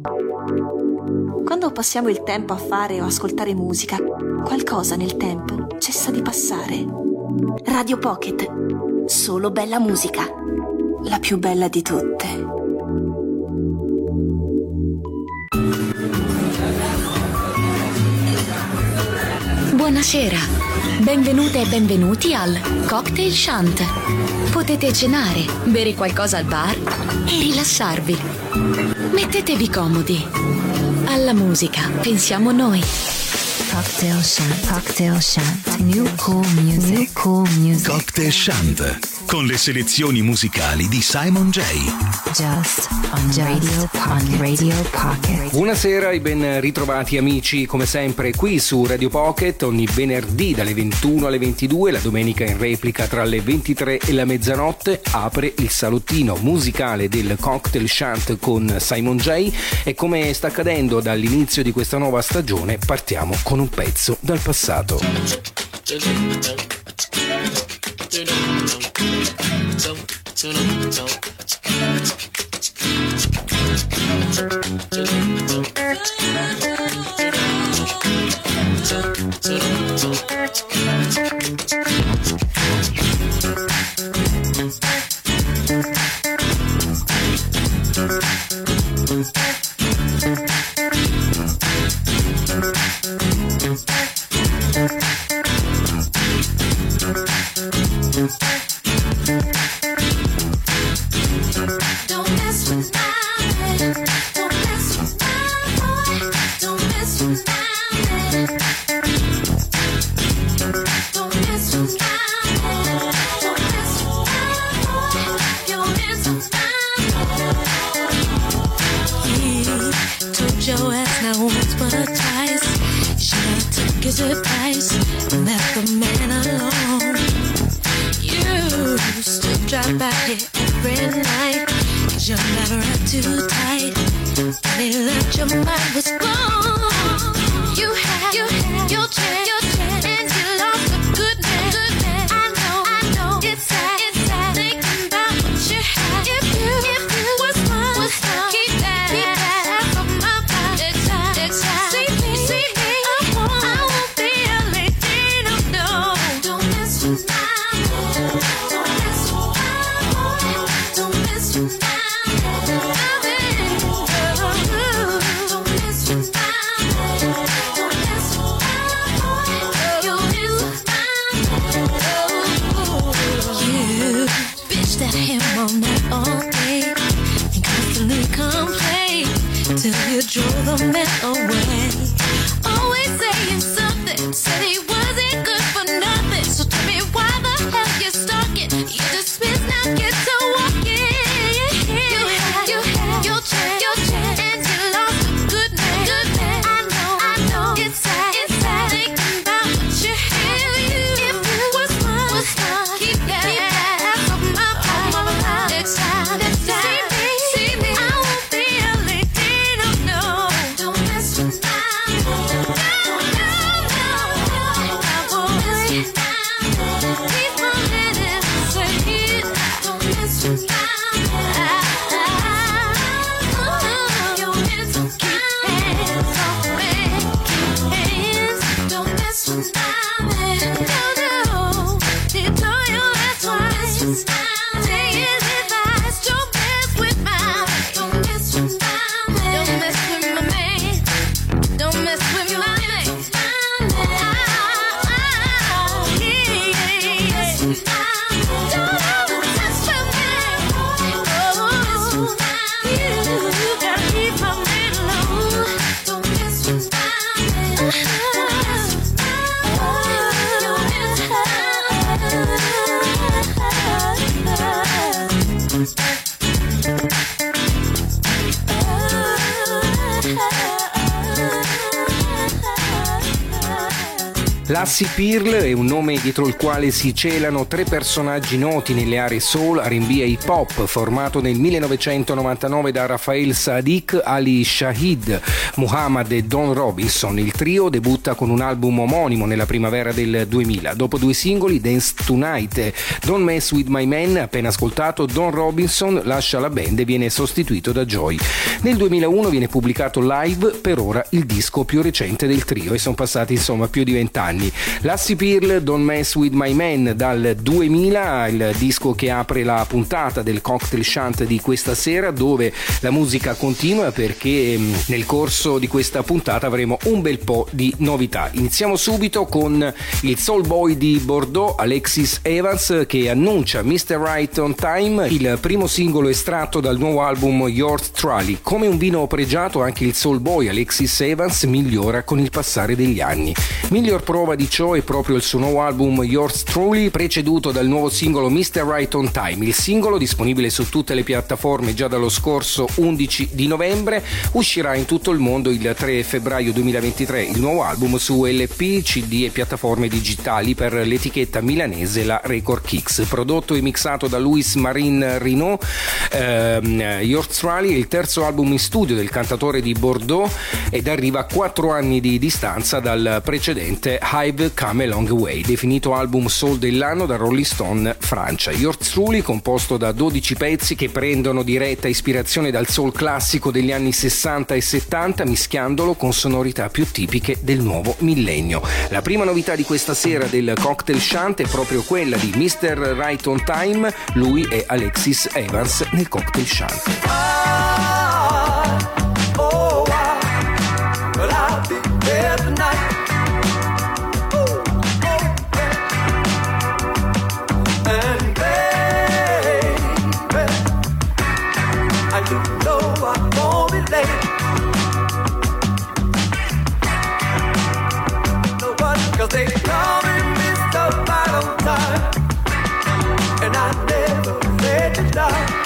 Quando passiamo il tempo a fare o ascoltare musica, qualcosa nel tempo cessa di passare. Radio Pocket. Solo bella musica. La più bella di tutte. Buonasera, benvenute e benvenuti al Cocktail Shant. Potete cenare, bere qualcosa al bar e rilassarvi. Mettetevi comodi. Alla musica pensiamo noi. Cocktail Shant. Cocktail Shant. New cool music. New cool music. Cocktail Shant con le selezioni musicali di Simon J. Just on Radio Pocket. Radio Pocket. Buonasera e ben ritrovati amici, come sempre qui su Radio Pocket ogni venerdì dalle 21 alle 22, la domenica in replica tra le 23 e la mezzanotte apre il salottino musicale del Cocktail Shant con Simon J e come sta accadendo dall'inizio di questa nuova stagione partiamo con un pezzo dal passato. Thank Thank you. Lassie Pearl è un nome dietro il quale si celano tre personaggi noti nelle aree soul, R&B e hip hop, formato nel 1999 da Rafael Sadiq, Ali Shahid, Muhammad e Don Robinson. Il trio debutta con un album omonimo nella primavera del 2000. Dopo due singoli, Dance Tonight e Don't Mess With My Man, appena ascoltato, Don Robinson lascia la band e viene sostituito da Joy. Nel 2001 viene pubblicato live, per ora il disco più recente del trio e sono passati insomma più di vent'anni anni. Lassie Pearl, Don't Mess With My Man dal 2000, il disco che apre la puntata del cocktail shunt di questa sera dove la musica continua perché mm, nel corso di questa puntata avremo un bel po' di novità. Iniziamo subito con il soul boy di Bordeaux, Alexis Evans, che annuncia Mr. Right on Time, il primo singolo estratto dal nuovo album Yours Truly. Come un vino pregiato, anche il soul boy Alexis Evans migliora con il passare degli anni. Miglior prova di ciò è proprio il suo nuovo album Yours Truly, preceduto dal nuovo singolo Mr. Right on Time. Il singolo, disponibile su tutte le piattaforme già dallo scorso 11 di novembre, uscirà in tutto il mondo il 3 febbraio 2023. Il nuovo album su LP, CD e piattaforme digitali per l'etichetta milanese la Record Kicks. Prodotto e mixato da Luis Marin Rino, ehm, Yours Truly è il terzo album in studio del cantatore di Bordeaux ed arriva a quattro anni di distanza dal precedente Hive Come a Long Way, definito album soul dell'anno da Rolling Stone Francia. Yours Truly, composto da 12 pezzi che prendono diretta ispirazione dal soul classico degli anni 60 e 70, mischiandolo con sonorità più tipiche del nuovo millennio. La prima novità di questa sera del cocktail shunt è proprio quella di Mr. Right on Time, lui è Alexis Evans nel cocktail shunt. 다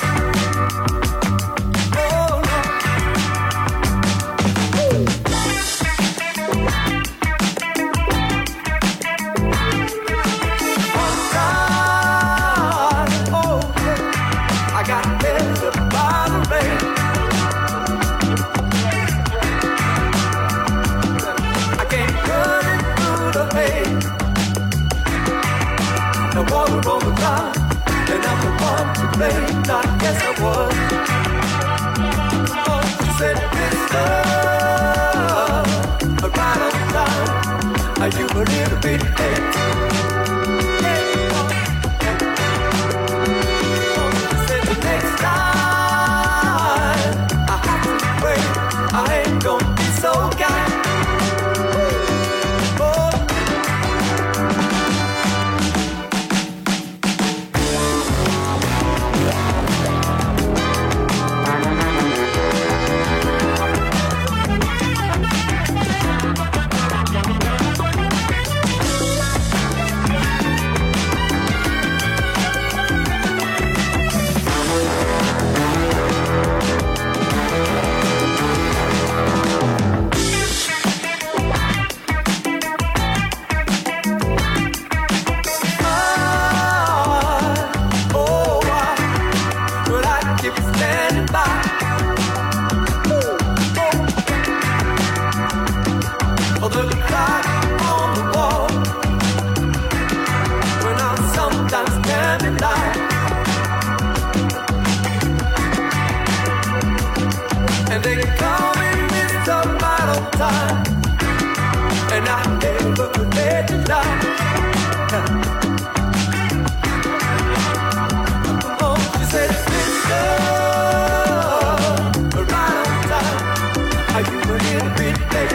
every bit.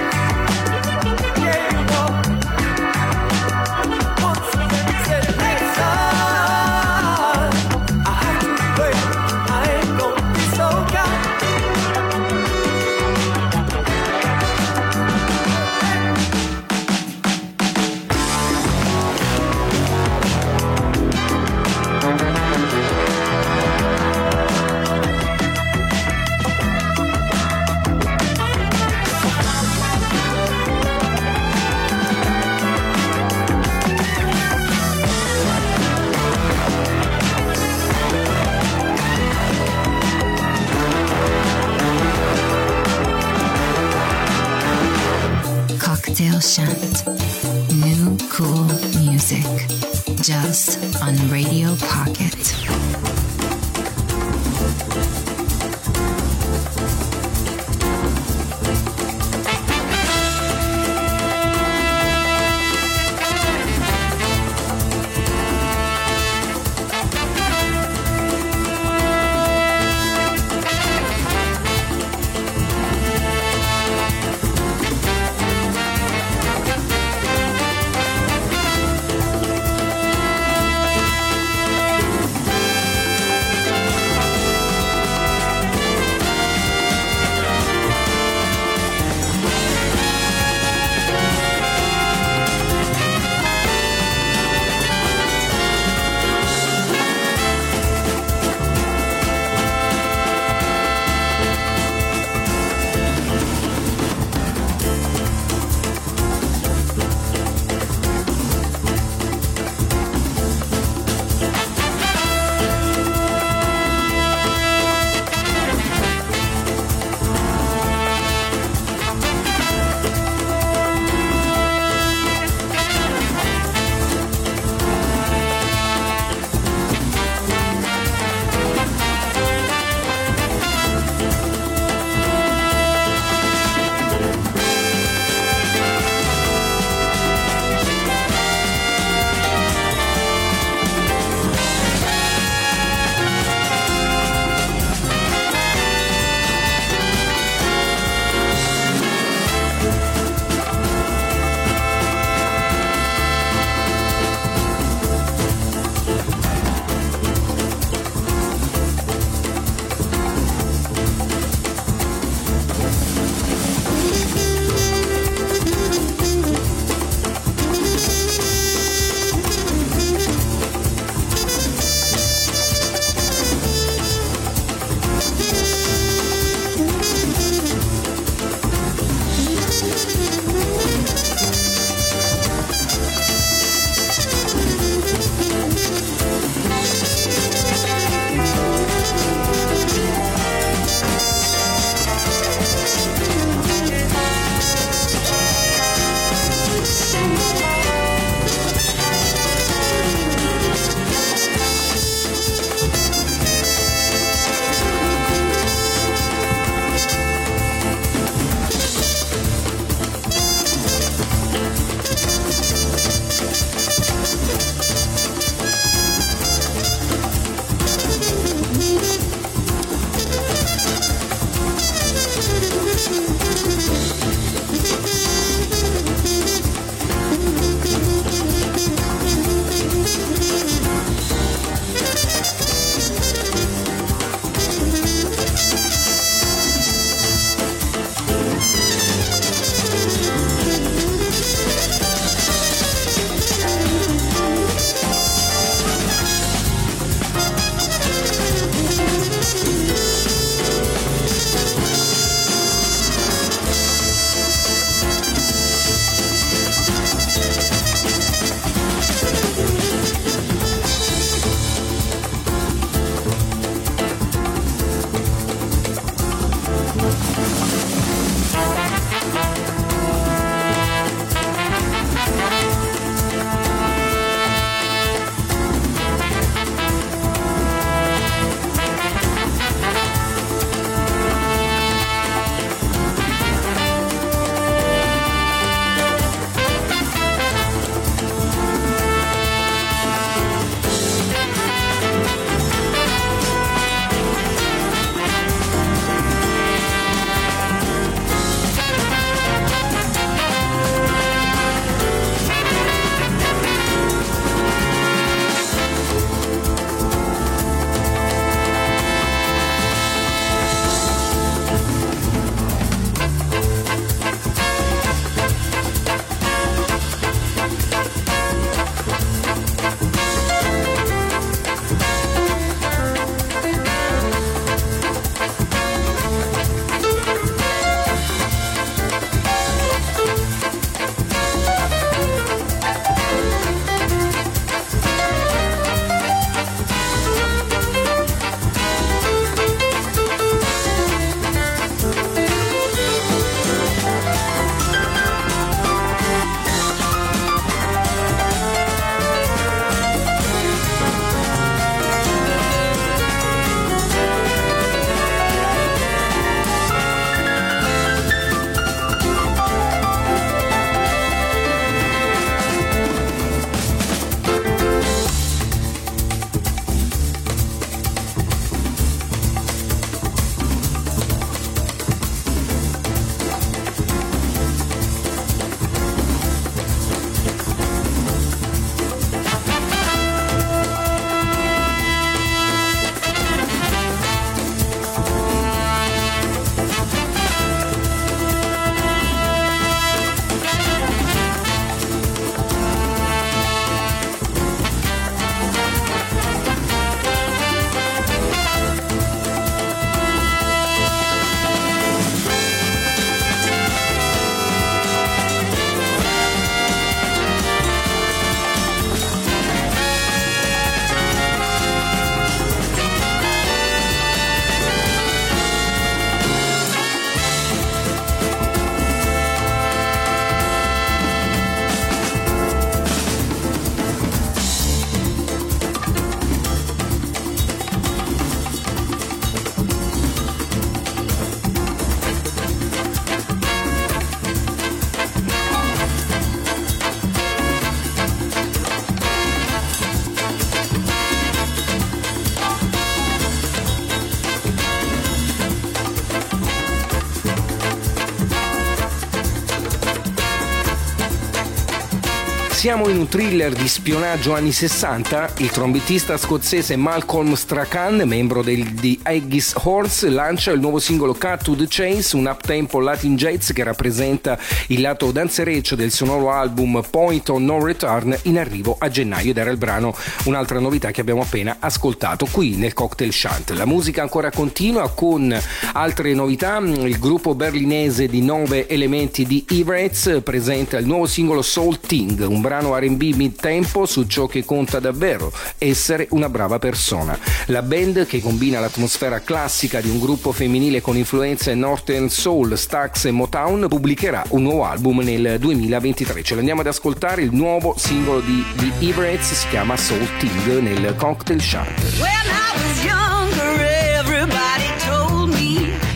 Siamo in un thriller di spionaggio anni 60. Il trombettista scozzese Malcolm Strachan, membro del, di Aegis Horse, lancia il nuovo singolo Cut to the Chase, un uptempo Latin jazz che rappresenta il lato danzereccio del sonoro album Point on No Return in arrivo a gennaio ed era il brano un'altra novità che abbiamo appena ascoltato qui nel Cocktail Shant. La musica ancora continua con altre novità. Il gruppo berlinese di nove elementi di Ivrets presenta il nuovo singolo Soul Ting, un brano RB mid-tempo su ciò che conta davvero, essere una brava persona. La band che combina l'atmosfera classica di un gruppo femminile con influenze Northern Soul, Stax e Motown pubblicherà un nuovo album nel 2023. Ce l'andiamo ad ascoltare il nuovo singolo di The Everett's si chiama Soul Ting nel Cocktail Shark.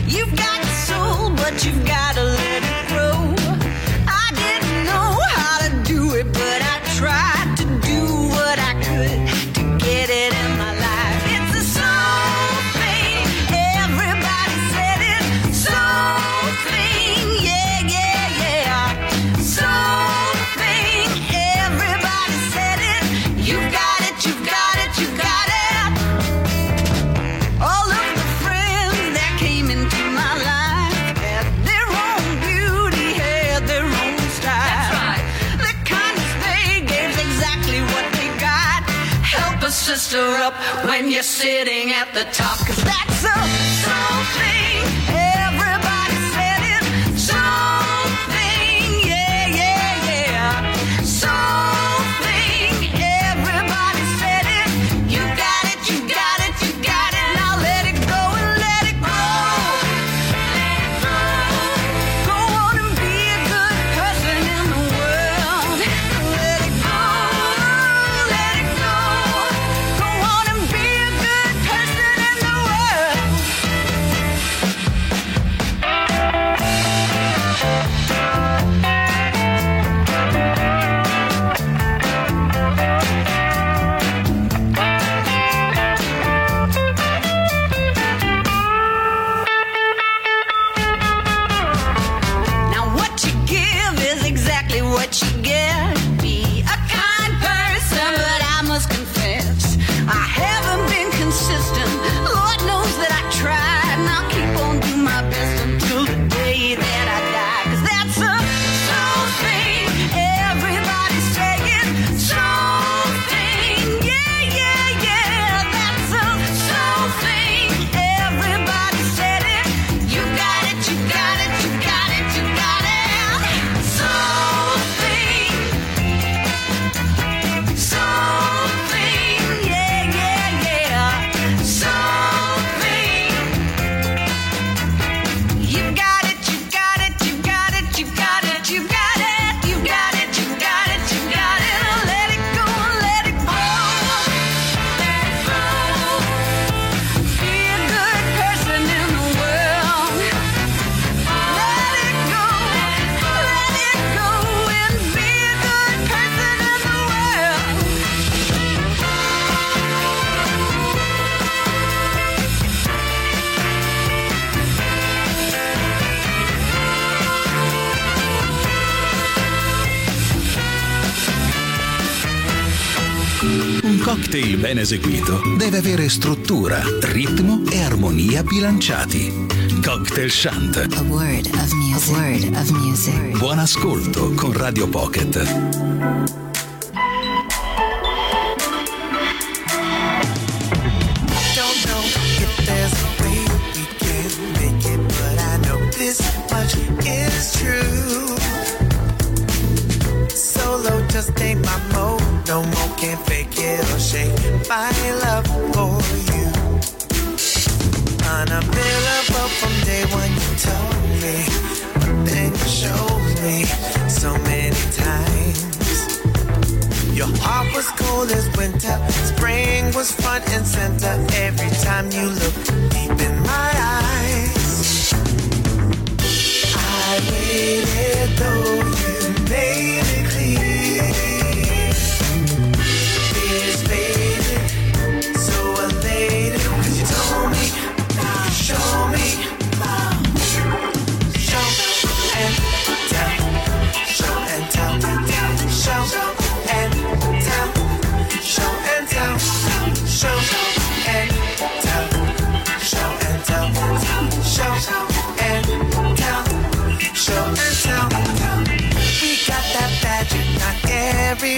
You've got soul, but you've got sister up when you're sitting at the top, cause that's a song. ben eseguito, deve avere struttura, ritmo e armonia bilanciati. Cocktail Shant. A word of music. A word of music. Buon ascolto con Radio Pocket.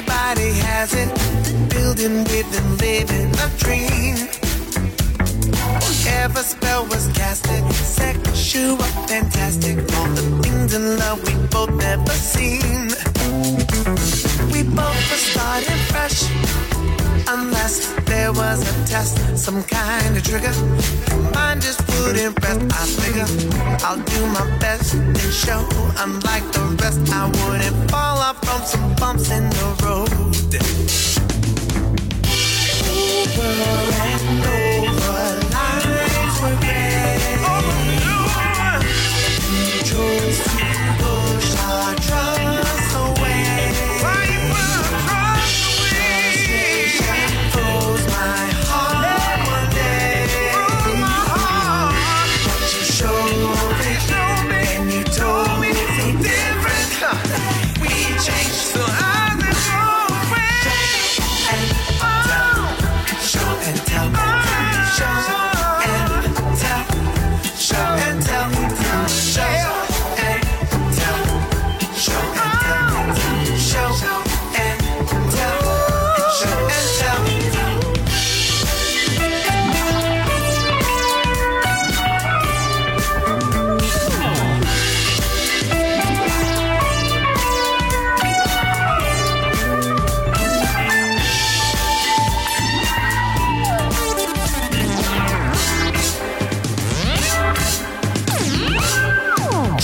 Has it. Building, living, living a dream. Whatever spell was casted, sexual, fantastic. All the things in love we both never seen. We both were starting fresh. Unless there was a test, some kind of trigger. Mine just wouldn't rest. I figure I'll do my best and show. Unlike the rest, I wouldn't fall off from some bumps in the road. Over and over,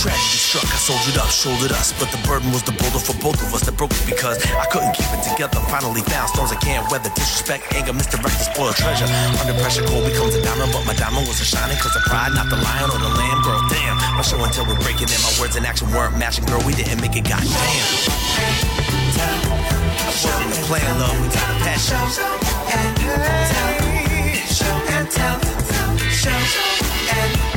Tragedy struck, I soldiered up, shouldered us, but the burden was the boulder for both of us that broke it because I couldn't keep it together. Finally found storms I can't weather, disrespect, anger, misdirected, spoiled treasure. Under pressure, cold becomes a diamond, but my diamond wasn't shining cause of pride, not the lion or the lamb. Girl, damn, my show until we're breaking in. My words and action weren't matching, girl, we didn't make it, goddamn. I wasn't playing love, we got a passion. Show and tell, show and tell, show and tell,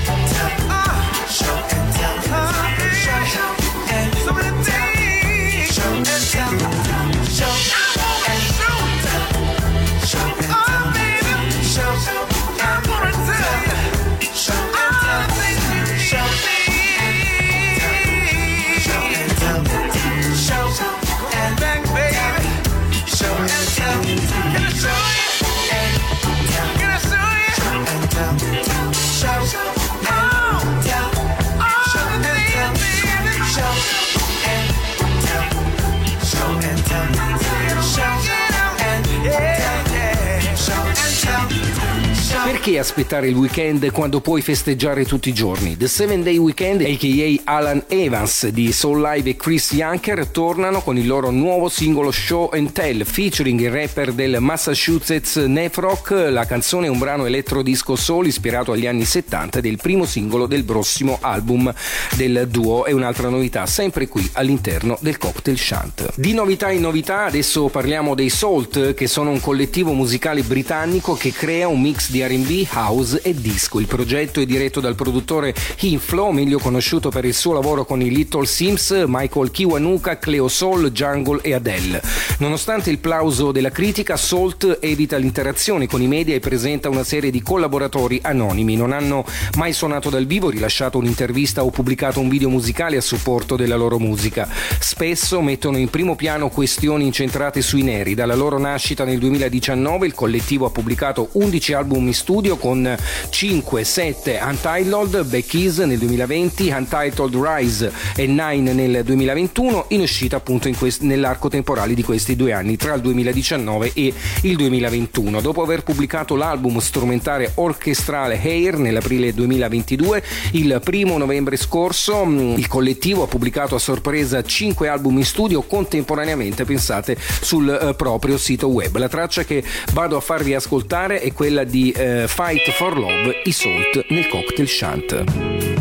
Perché aspettare il weekend quando puoi festeggiare tutti i giorni? The 7 Day Weekend, a.k.a. Alan Evans di Soul Live e Chris Yanker, tornano con il loro nuovo singolo Show and Tell, featuring il rapper del Massachusetts Nefrock. La canzone è un brano electro disco soul ispirato agli anni 70 ed è il primo singolo del prossimo album del duo. È un'altra novità, sempre qui all'interno del Cocktail Shant. Di novità in novità, adesso parliamo dei Salt, che sono un collettivo musicale britannico che crea un mix di R&B, house e disco. Il progetto è diretto dal produttore Inflow, meglio conosciuto per il suo lavoro con i Little Sims, Michael Kiwanuka, Cleo Soul, Jungle e Adele. Nonostante il plauso della critica, Salt evita l'interazione con i media e presenta una serie di collaboratori anonimi. Non hanno mai suonato dal vivo, rilasciato un'intervista o pubblicato un video musicale a supporto della loro musica. Spesso mettono in primo piano questioni incentrate sui neri. Dalla loro nascita nel 2019 il collettivo ha pubblicato 11 album in studio con 5, 7 Untitled, Back Is nel 2020, Untitled Rise e 9 nel 2021, in uscita appunto in quest- nell'arco temporale di questi due anni, tra il 2019 e il 2021. Dopo aver pubblicato l'album strumentale orchestrale Hair nell'aprile 2022, il primo novembre scorso mh, il collettivo ha pubblicato a sorpresa 5 album in studio contemporaneamente, pensate, sul eh, proprio sito web. La traccia che vado a farvi ascoltare è quella di eh, Fight for Love, i Salt nel cocktail shant.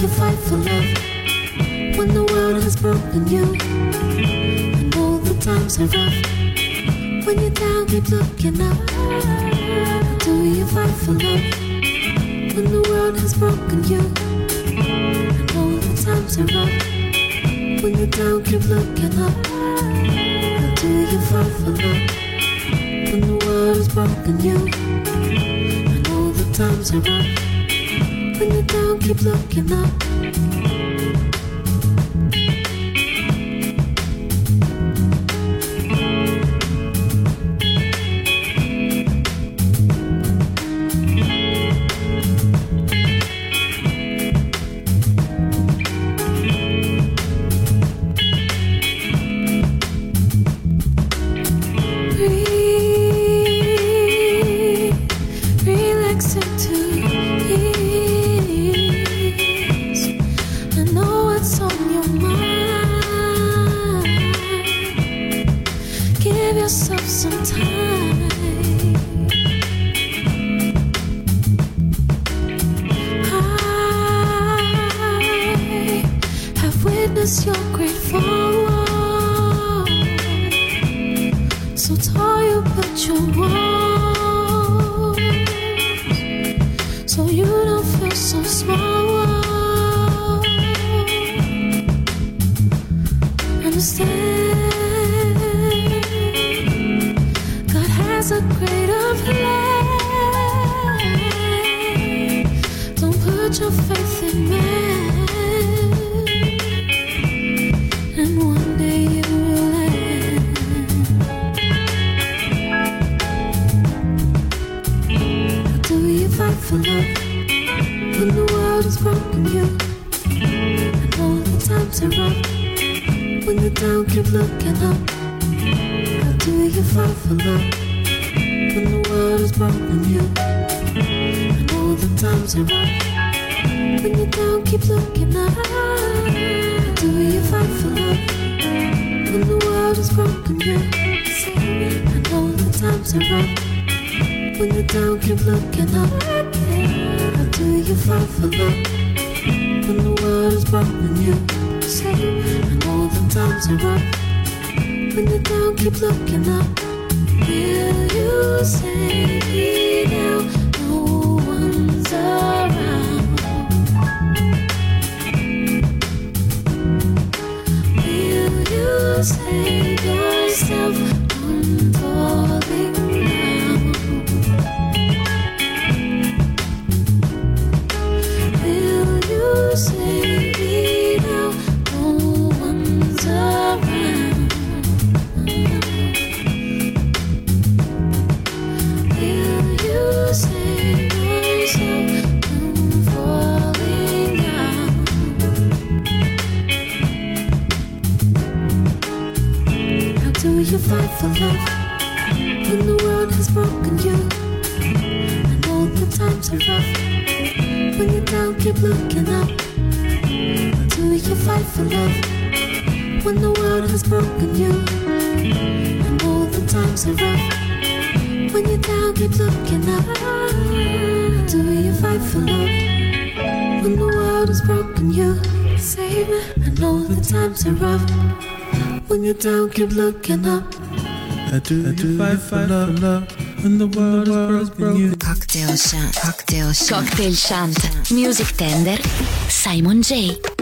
You fight for love when the world has broken you? I know the times are rough. When you're down, keep looking up. Do you fight for love when the world has broken you? I know the times are rough. When you're down, keep looking up. Do you fight for love when the world has broken you? I know the times are rough. When you're down, keep looking up. Looking up. How do you fight for love when the world is broken you? I know the times are rough when you're down, keep looking up. How do you fight for love when the world is broken you? I know the times are rough. When you're down, keep looking up. How do you fight for love when the world is broken you? I know the times are rough. Keep looking up. Will you say the times are rough. When you're down, keep looking up. Do you fight for love when the world is broken you? Save me. I know the times are rough. When you're down, keep looking up. I do, I do fight for love, love when the world is broken you. Cocktail shant, cocktail shant. Cocktail Shant, Music Tender, Simon J.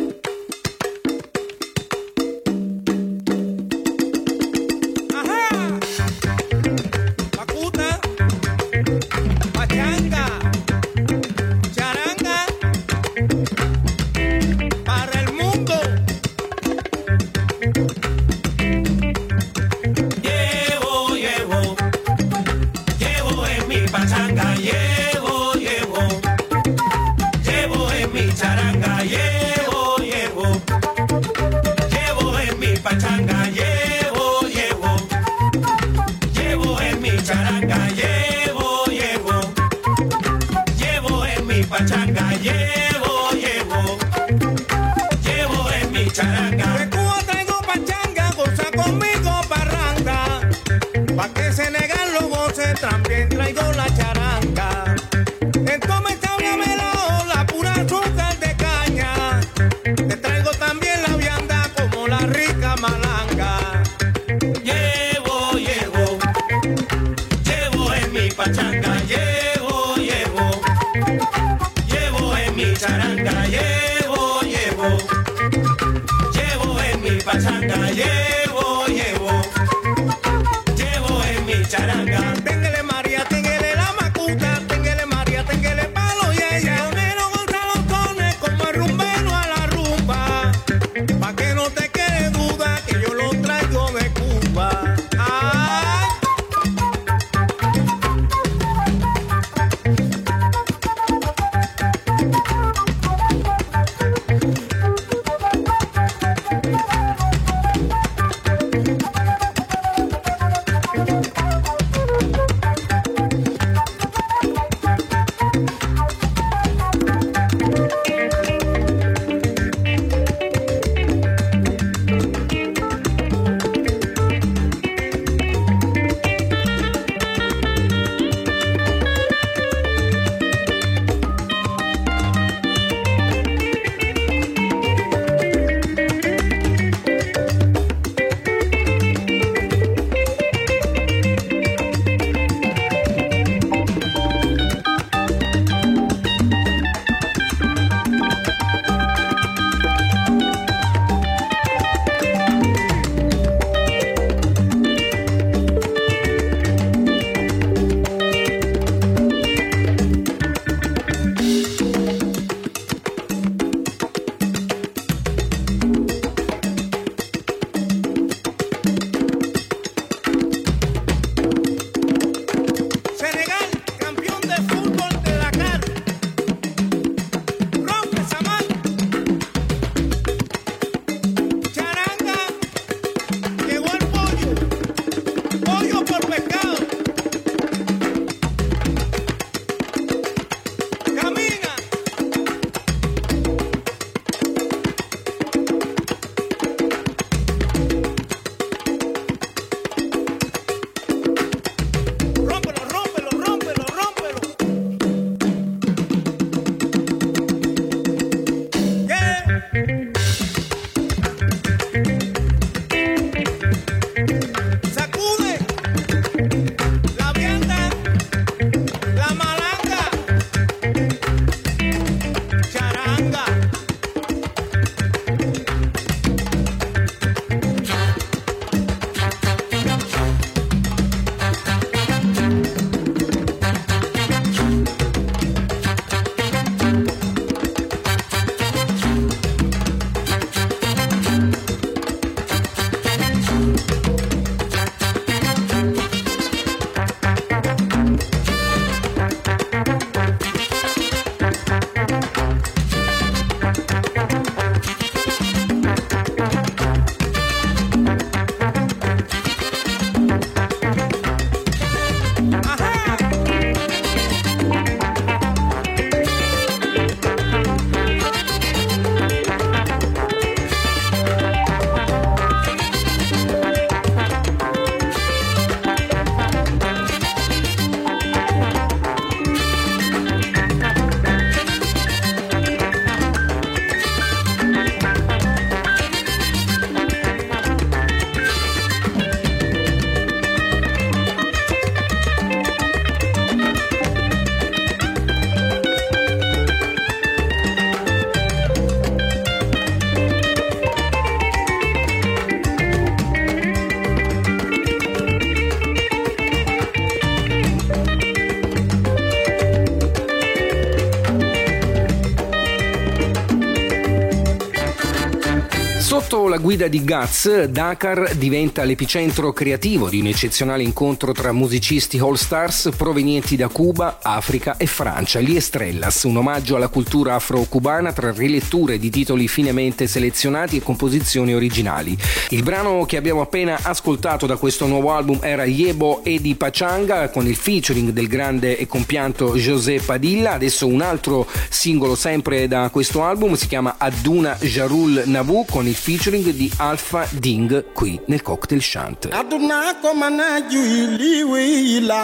la guida di Guts, Dakar diventa l'epicentro creativo di un eccezionale incontro tra musicisti all stars provenienti da Cuba, Africa e Francia. Gli Estrellas, un omaggio alla cultura afro-cubana tra riletture di titoli finemente selezionati e composizioni originali. Il brano che abbiamo appena ascoltato da questo nuovo album era Yebo e di Pachanga con il featuring del grande e compianto José Padilla. Adesso un altro singolo sempre da questo album si chiama Aduna Jarul Nabu con il featuring di Alpha Ding qui nel Cocktail Shant. aduna ko mana juyi lii wéy la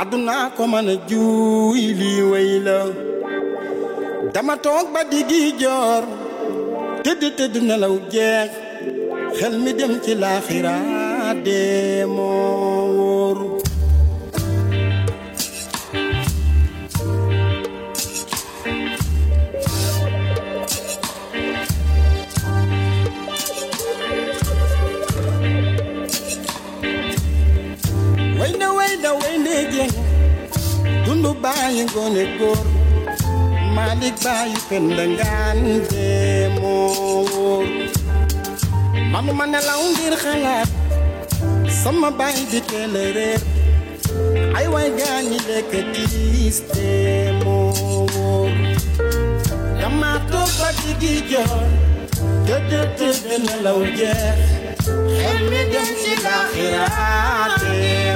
aduna ko mana juyi lii wéy la dama toog ba diggi joor tëdd tëdd nelaw jeex xel mi dem ci laaxira dee Kullu bayi gone gor Malik bayi pendangan demor Mama mana laung dir khalat Sama bayi di kelerer Ay way gani leke distemo Yamato bati gijo Jojo tebe na lauje Hemi dem si la khirate.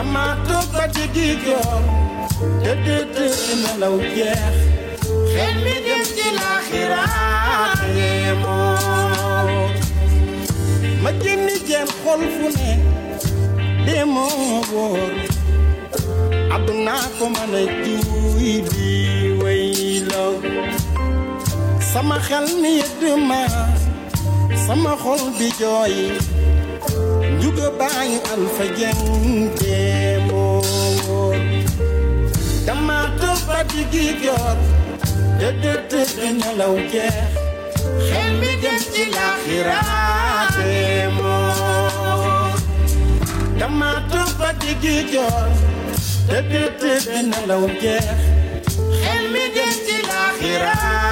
Dama toog ba diggi joor tëdd tëdd nelaw jeex. Xel mi dem ci laaxiraate moor ma génni jéem xol fu ne demoo wóor. Àdduna ko mën a juuy di way la sama xel mi yëdd ma sama xol bi jooy njuga baayu alfa jeng demoo wóor dama toog ba diggi joor tëdd tëdd nelaw jeex xel mi dem ci laaxiraate moor dama toog ba diggi joor tëdd tëdd nelaw jeex xel mi dem ci laaxiraate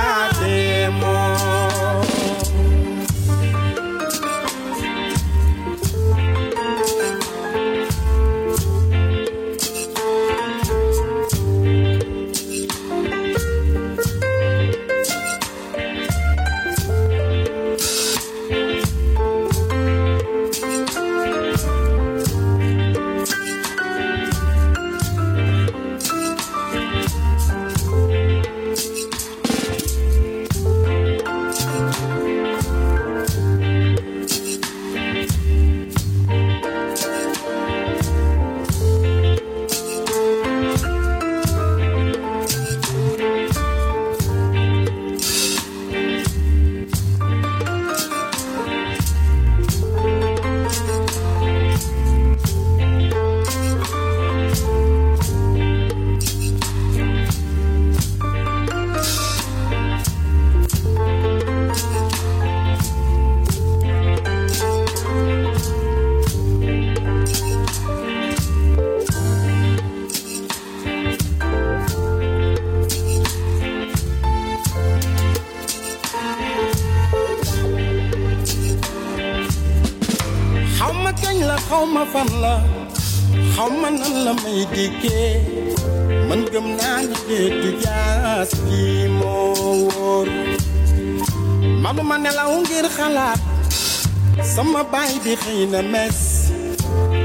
bi xëy na mes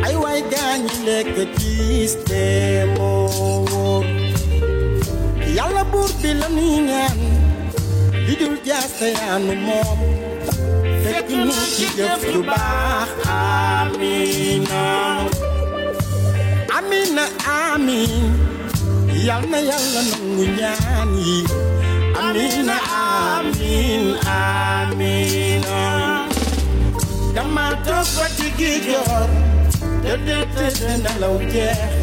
ay waay gaañi lekk tiis te moo wóor yàlla buur bi la nuy ñaan li dul jaas te yaanu moom fekk nu ci jëf ju baax amina. Amina amin. Yal na yàlla nangu ñaan yi. Amina amin amina dama toog ba diggi joor tëdd tëdd nelaw jeex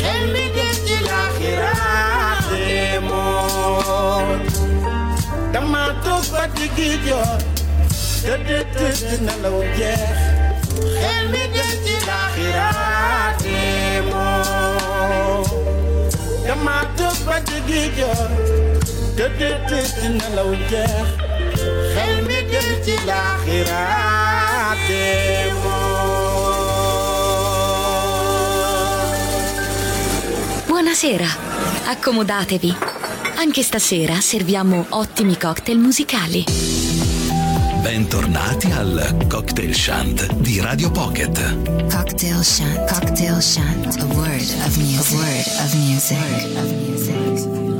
xel mi dem ci laaxiraate moor dama toog ba diggi joor tëdd tëdd nelaw jeex xel mi dem ci laaxiraate moor dama toog ba diggi joor Buonasera, accomodatevi. Anche stasera serviamo ottimi cocktail musicali. Bentornati al Cocktail Shant di Radio Pocket. Cocktail Shant. Cocktail Shant. A word of music. A word of music.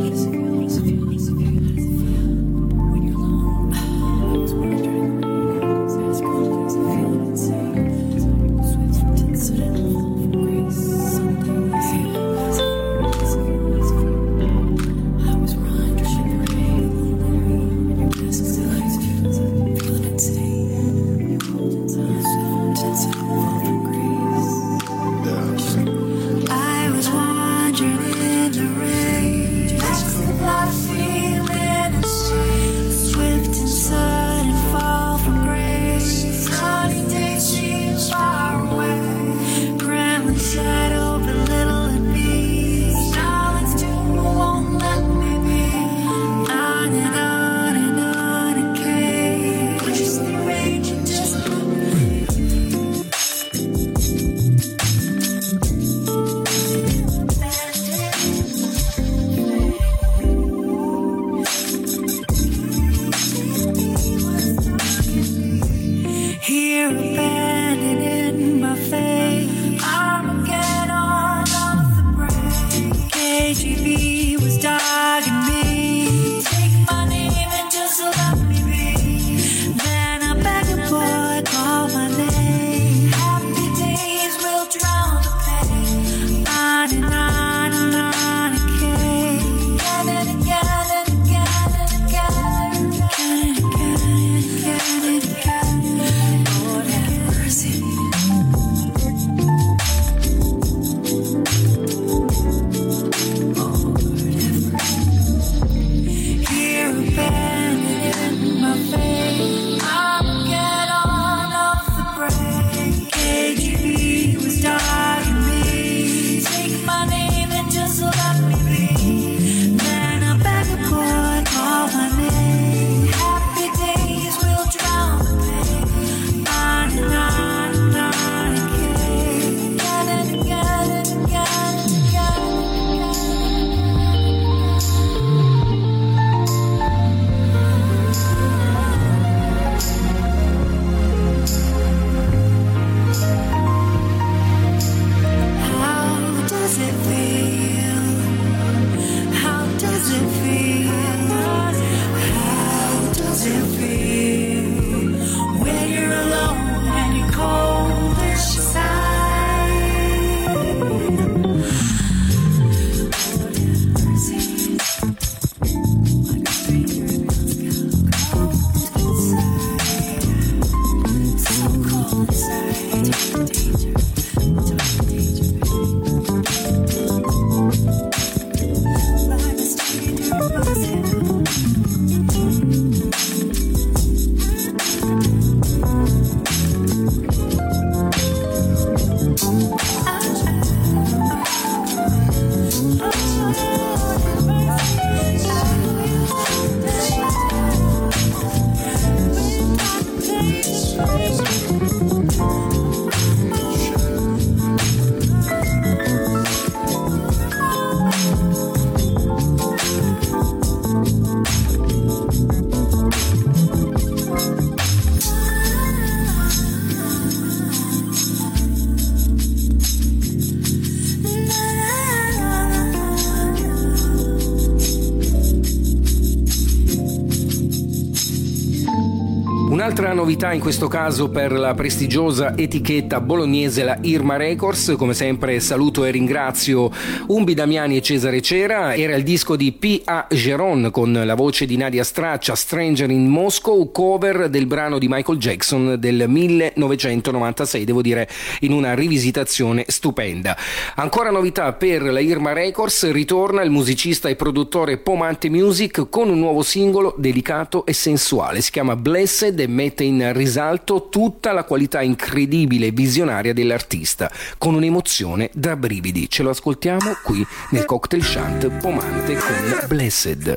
Novità in questo caso per la prestigiosa etichetta bolognese la Irma Records, come sempre saluto e ringrazio Umbi Damiani e Cesare Cera, era il disco di P.A. Geron con la voce di Nadia Straccia, Stranger in Moscow, cover del brano di Michael Jackson del 1996, devo dire in una rivisitazione stupenda. Ancora novità per la Irma Records, ritorna il musicista e produttore Pomante Music con un nuovo singolo delicato e sensuale, si chiama Blessed e mette in risalto tutta la qualità incredibile e visionaria dell'artista, con un'emozione da brividi. Ce lo ascoltiamo qui nel cocktail shant Pomante con Blessed.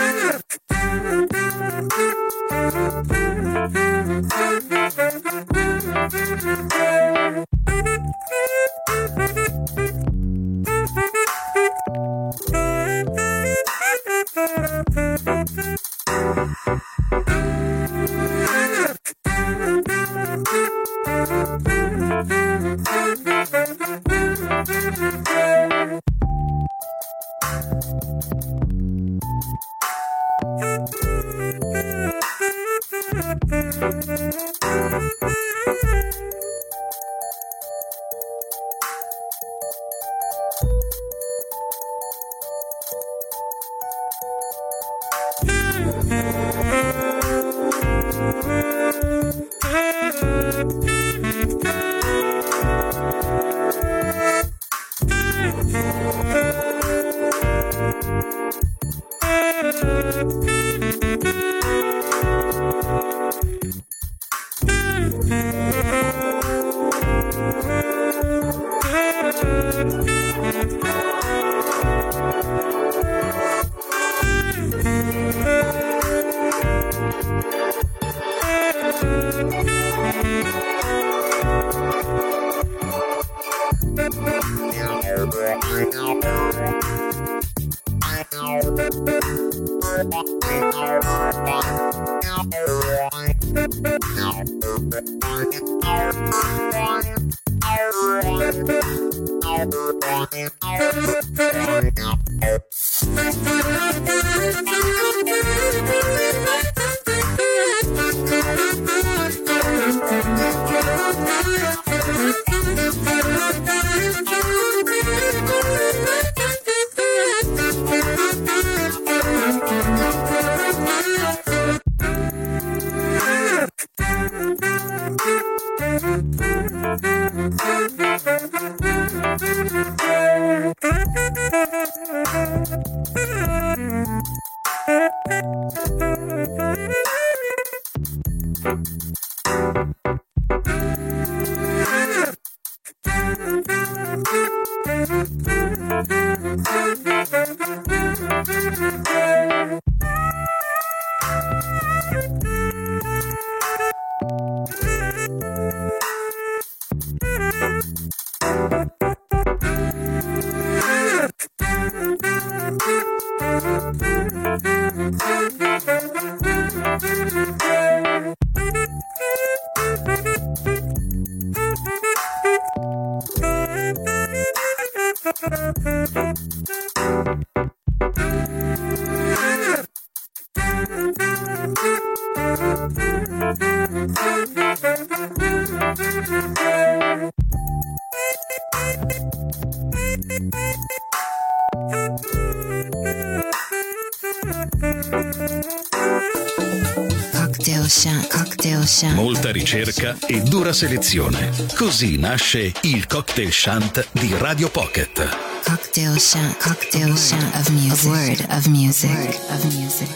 ricerca e dura selezione. Così nasce il cocktail shant di Radio Pocket. Cocktail shant, cocktail shant of music. A word of music. of music.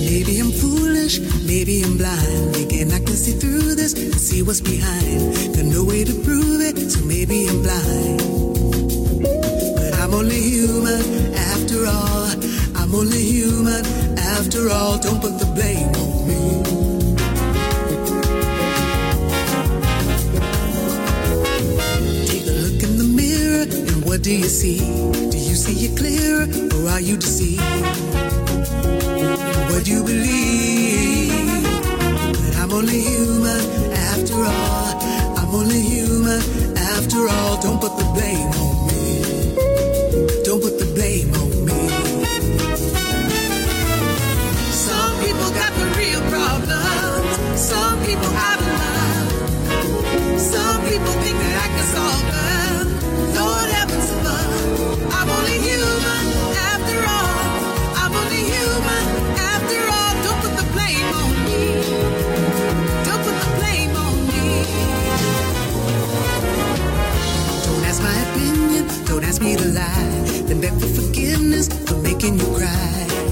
Maybe I'm foolish, maybe I'm blind. Thinking I can see through this and see what's behind. Got no way to prove it, so maybe I'm blind. After all. Don't put the blame on me. Take a look in the mirror, and what do you see? Do you see it clearer, or are you deceived? what you believe. But I'm only human after all. I'm only human after all. Don't put the blame on me. Don't ask me to lie. Then beg for forgiveness for making you cry.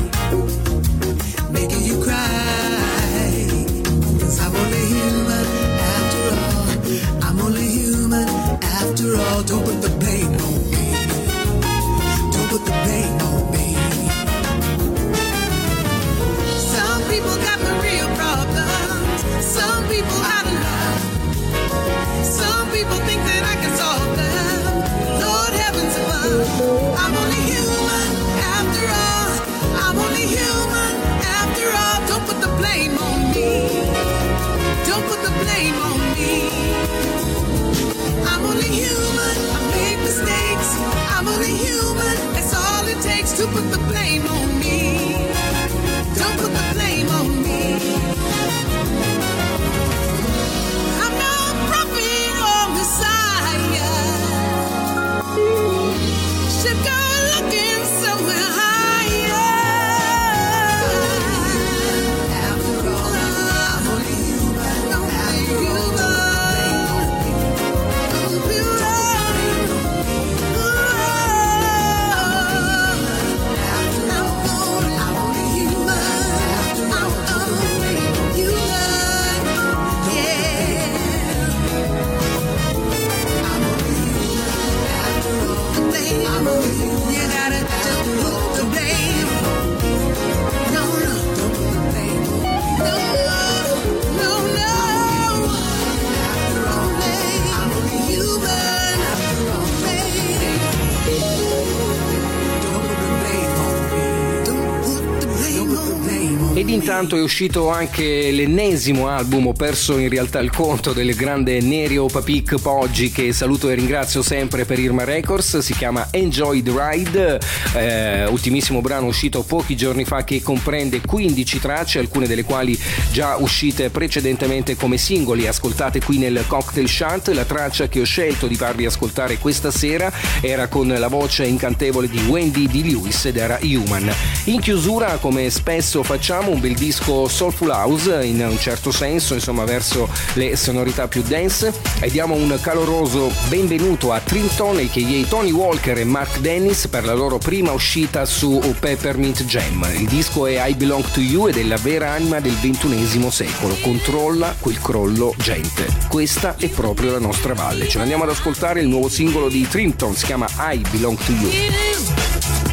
Intanto è uscito anche l'ennesimo album, ho perso in realtà il conto del grande Nerio Papik Poggi che saluto e ringrazio sempre per Irma Records, si chiama Enjoy the Ride, eh, ultimissimo brano uscito pochi giorni fa che comprende 15 tracce, alcune delle quali già uscite precedentemente come singoli, ascoltate qui nel Cocktail Shant, la traccia che ho scelto di farvi ascoltare questa sera era con la voce incantevole di Wendy D. Lewis ed era Human. In chiusura, come spesso facciamo, un bel disco soulful house in un certo senso, insomma verso le sonorità più dense e diamo un caloroso benvenuto a Trinton a.k.a. Tony Walker e Mark Dennis per la loro prima uscita su Peppermint Jam. Il disco è I Belong to You ed è la vera anima del ventunesimo secolo, controlla quel crollo gente. Questa è proprio la nostra valle. Ce l'andiamo ad ascoltare il nuovo singolo di Trinton, si chiama I Belong to. You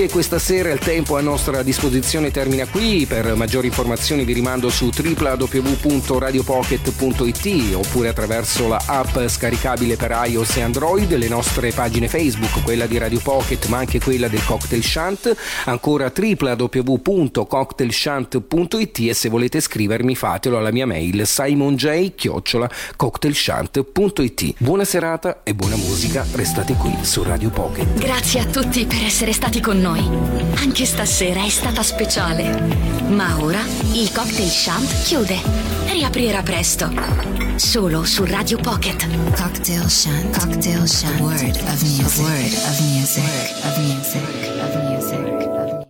Anche questa sera il tempo a nostra disposizione termina qui. Per maggiori informazioni vi rimando su www.radiopocket.it oppure attraverso la app scaricabile per iOS e Android, le nostre pagine Facebook, quella di Radio Pocket ma anche quella del Cocktail Shant, ancora www.cocktailshant.it e se volete scrivermi fatelo alla mia mail simonj-cocktailshant.it. Buona serata e buona musica, restate qui su Radio Pocket. Grazie a tutti per essere stati con noi. Anche stasera è stata speciale. Ma ora il cocktail shunt chiude. Riaprirà presto. Solo su Radio Pocket. Cocktail Shant. Cocktail Shant. A word of music. Word of music. Of music. Of music.